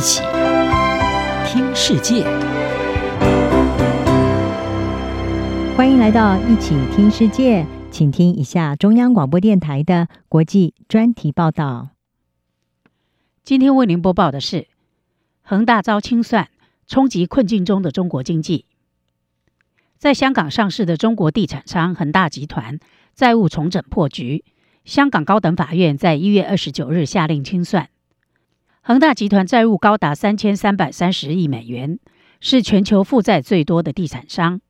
一起听世界，欢迎来到一起听世界，请听一下中央广播电台的国际专题报道。今天为您播报的是：恒大遭清算，冲击困境中的中国经济。在香港上市的中国地产商恒大集团债务重整破局，香港高等法院在一月二十九日下令清算。恒大集团债务高达三千三百三十亿美元，是全球负债最多的地产商。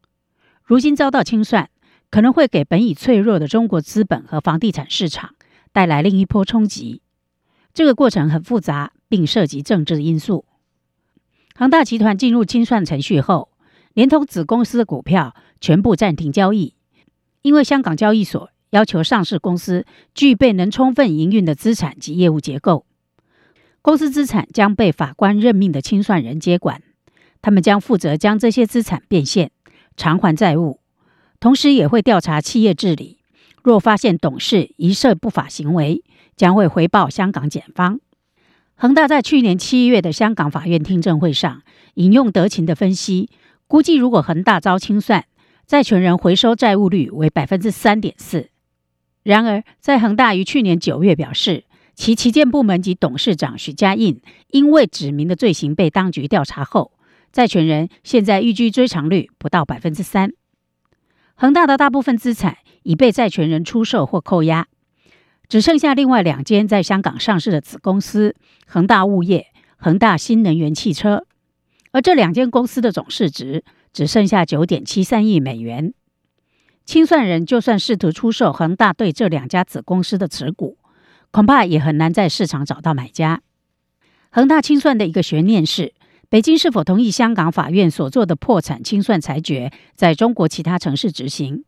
如今遭到清算，可能会给本已脆弱的中国资本和房地产市场带来另一波冲击。这个过程很复杂，并涉及政治因素。恒大集团进入清算程序后，连同子公司的股票全部暂停交易，因为香港交易所要求上市公司具备能充分营运的资产及业务结构。公司资产将被法官任命的清算人接管，他们将负责将这些资产变现、偿还债务，同时也会调查企业治理。若发现董事疑涉不法行为，将会回报香港检方。恒大在去年七月的香港法院听证会上，引用德勤的分析，估计如果恒大遭清算，债权人回收债务率为百分之三点四。然而，在恒大于去年九月表示，其旗舰部门及董事长许家印因为指明的罪行被当局调查后，债权人现在预计追偿率不到百分之三。恒大的大部分资产已被债权人出售或扣押，只剩下另外两间在香港上市的子公司：恒大物业、恒大新能源汽车。而这两间公司的总市值只剩下九点七三亿美元。清算人就算试图出售恒大对这两家子公司的持股。恐怕也很难在市场找到买家。恒大清算的一个悬念是，北京是否同意香港法院所做的破产清算裁决，在中国其他城市执行？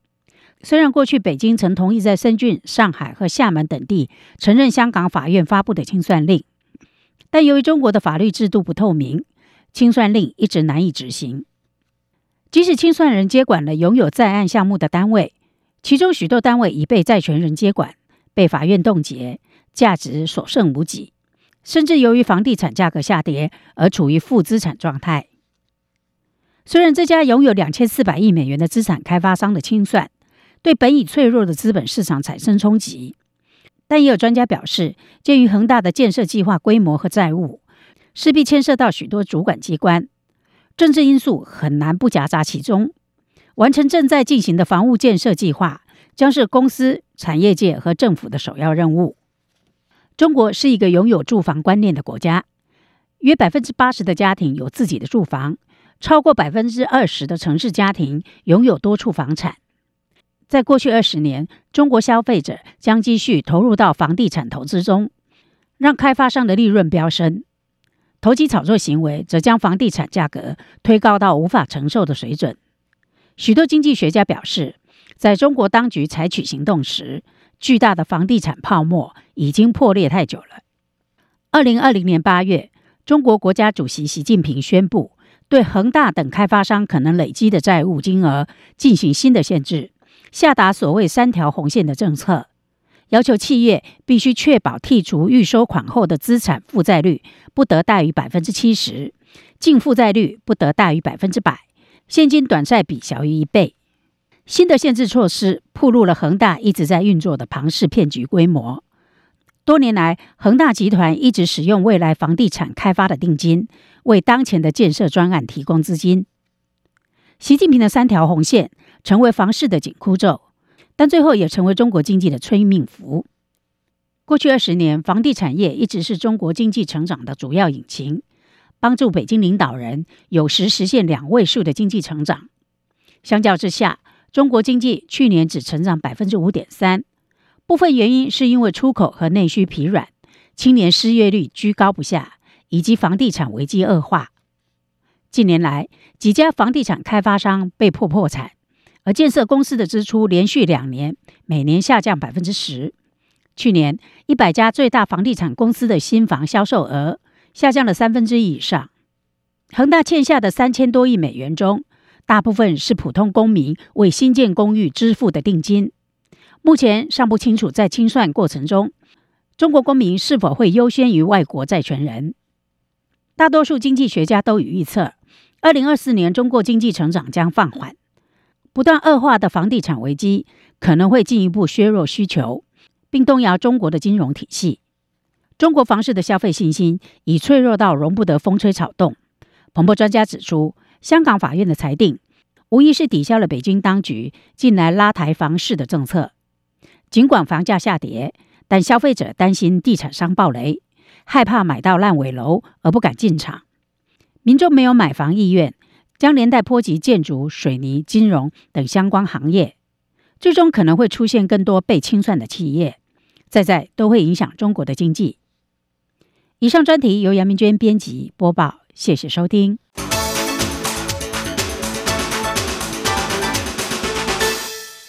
虽然过去北京曾同意在深圳、上海和厦门等地承认香港法院发布的清算令，但由于中国的法律制度不透明，清算令一直难以执行。即使清算人接管了拥有在案项目的单位，其中许多单位已被债权人接管，被法院冻结。价值所剩无几，甚至由于房地产价格下跌而处于负资产状态。虽然这家拥有两千四百亿美元的资产开发商的清算对本已脆弱的资本市场产生冲击，但也有专家表示，鉴于恒大的建设计划规模和债务，势必牵涉到许多主管机关，政治因素很难不夹杂其中。完成正在进行的房屋建设计划，将是公司、产业界和政府的首要任务。中国是一个拥有住房观念的国家，约百分之八十的家庭有自己的住房，超过百分之二十的城市家庭拥有多处房产。在过去二十年，中国消费者将积蓄投入到房地产投资中，让开发商的利润飙升。投机炒作行为则将房地产价格推高到无法承受的水准。许多经济学家表示，在中国当局采取行动时，巨大的房地产泡沫已经破裂太久了。二零二零年八月，中国国家主席习近平宣布，对恒大等开发商可能累积的债务金额进行新的限制，下达所谓“三条红线”的政策，要求企业必须确保剔除预收款后的资产负债率不得大于百分之七十，净负债率不得大于百分之百，现金短债比小于一倍。新的限制措施暴露了恒大一直在运作的庞氏骗局规模。多年来，恒大集团一直使用未来房地产开发的定金，为当前的建设专案提供资金。习近平的三条红线成为房市的紧箍咒，但最后也成为中国经济的催命符。过去二十年，房地产业一直是中国经济成长的主要引擎，帮助北京领导人有时实现两位数的经济成长。相较之下，中国经济去年只成长百分之五点三，部分原因是因为出口和内需疲软，青年失业率居高不下，以及房地产危机恶化。近年来，几家房地产开发商被迫破产，而建设公司的支出连续两年每年下降百分之十。去年，一百家最大房地产公司的新房销售额下降了三分之一以上。恒大欠下的三千多亿美元中，大部分是普通公民为新建公寓支付的定金，目前尚不清楚在清算过程中，中国公民是否会优先于外国债权人。大多数经济学家都已预测，二零二四年中国经济成长将放缓。不断恶化的房地产危机可能会进一步削弱需求，并动摇中国的金融体系。中国房市的消费信心已脆弱到容不得风吹草动。彭博专家指出，香港法院的裁定无疑是抵消了北京当局近来拉抬房市的政策。尽管房价下跌，但消费者担心地产商暴雷，害怕买到烂尾楼而不敢进场。民众没有买房意愿。将连带波及建筑、水泥、金融等相关行业，最终可能会出现更多被清算的企业，在在都会影响中国的经济。以上专题由杨明娟编辑播报，谢谢收听。